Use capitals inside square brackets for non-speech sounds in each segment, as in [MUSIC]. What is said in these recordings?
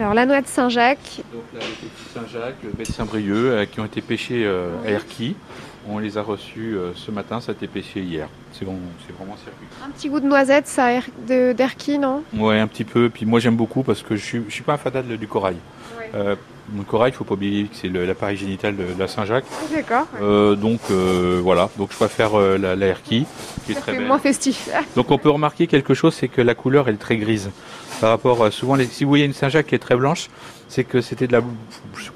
Alors la noix de Saint-Jacques, Donc là, les petits Saint-Jacques, baie de Saint-Brieuc, euh, qui ont été pêchés euh, à Erquy. On les a reçus euh, ce matin, ça a été pêché hier. C'est bon, c'est vraiment circuit. un petit goût de noisette, ça er- de d'Erquy, non? Ouais, un petit peu. Puis moi, j'aime beaucoup parce que je suis, je suis pas un fada de- du corail. Euh, le corail, il faut pas oublier que c'est le- l'appareil génital de, de la Saint-Jacques. D'accord. Donc voilà, donc je préfère la, la Erquy, qui est Ça très fait belle. moins festif. Donc on peut remarquer quelque chose, c'est que la couleur elle est très grise. Par rapport à souvent, les, si vous voyez une Saint-Jacques qui est très blanche, c'est que c'était de la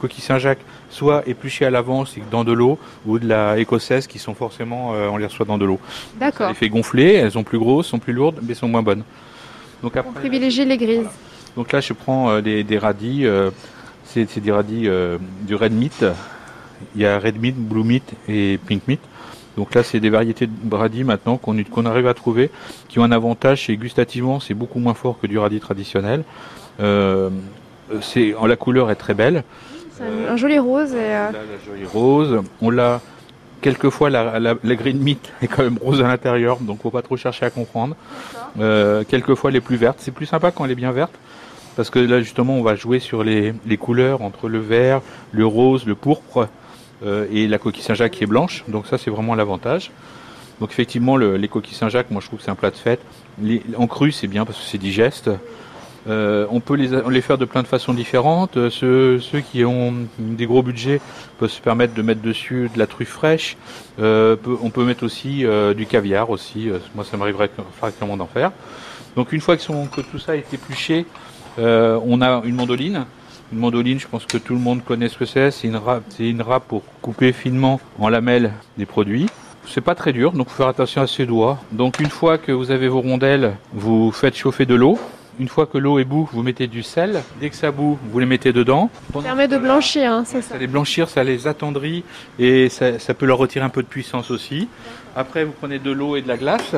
coquille Saint-Jacques, soit épluchée à l'avance dans de l'eau, ou de la écossaise qui sont forcément, euh, on les reçoit dans de l'eau. Ça D'accord. les fait gonfler, elles sont plus grosses, sont plus lourdes, mais sont moins bonnes. Donc On après, privilégie les grises. donc là je prends euh, des, des radis, euh, c'est c'est des radis euh, du red meat. Il y a red meat, blue meat et pink meat. Donc là c'est des variétés de radis maintenant qu'on arrive à trouver, qui ont un avantage, c'est gustativement c'est beaucoup moins fort que du radis traditionnel. Euh, la couleur est très belle. C'est un, un joli rose. Et, euh, Là, la jolie rose. On l'a quelquefois la, la, la green meat [LAUGHS] est quand même rose à l'intérieur, donc faut pas trop chercher à comprendre. Euh, quelquefois les plus vertes, c'est plus sympa quand elle est bien verte, parce que là justement on va jouer sur les, les couleurs entre le vert, le rose, le pourpre et la coquille Saint-Jacques qui est blanche. Donc ça c'est vraiment l'avantage. Donc effectivement le- les coquilles Saint-Jacques, moi je trouve que c'est un plat de fête. En cru c'est bien parce que c'est digeste. Euh, on peut les, faire de plein de façons différentes. Euh, Ceux, qui ont des gros budgets peuvent se permettre de mettre dessus de la truffe fraîche. Euh, on peut mettre aussi euh, du caviar aussi. Euh, moi, ça m'arriverait fréquemment d'en faire. Donc une fois que, que tout ça été épluché, euh, on a une mandoline. Une mandoline, je pense que tout le monde connaît ce que c'est. C'est une râpe, c'est une râpe pour couper finement en lamelles des produits. C'est pas très dur, donc faut faire attention à ses doigts. Donc une fois que vous avez vos rondelles, vous faites chauffer de l'eau. Une fois que l'eau est bout, vous mettez du sel. Dès que ça bout, vous les mettez dedans. ça permet de blanchir, hein, c'est ça. Ça les blanchir, ça les attendrit et ça, ça peut leur retirer un peu de puissance aussi. Après, vous prenez de l'eau et de la glace.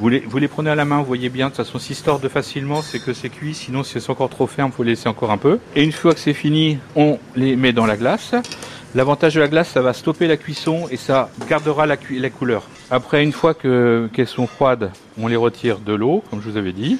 Vous les, prenez à la main, vous voyez bien, de toute façon, si se tordent facilement, c'est que c'est cuit, sinon si c'est encore trop ferme, faut les laisser encore un peu. Et une fois que c'est fini, on les met dans la glace. L'avantage de la glace, ça va stopper la cuisson et ça gardera la, couleur. Après, une fois que- qu'elles sont froides, on les retire de l'eau, comme je vous avais dit.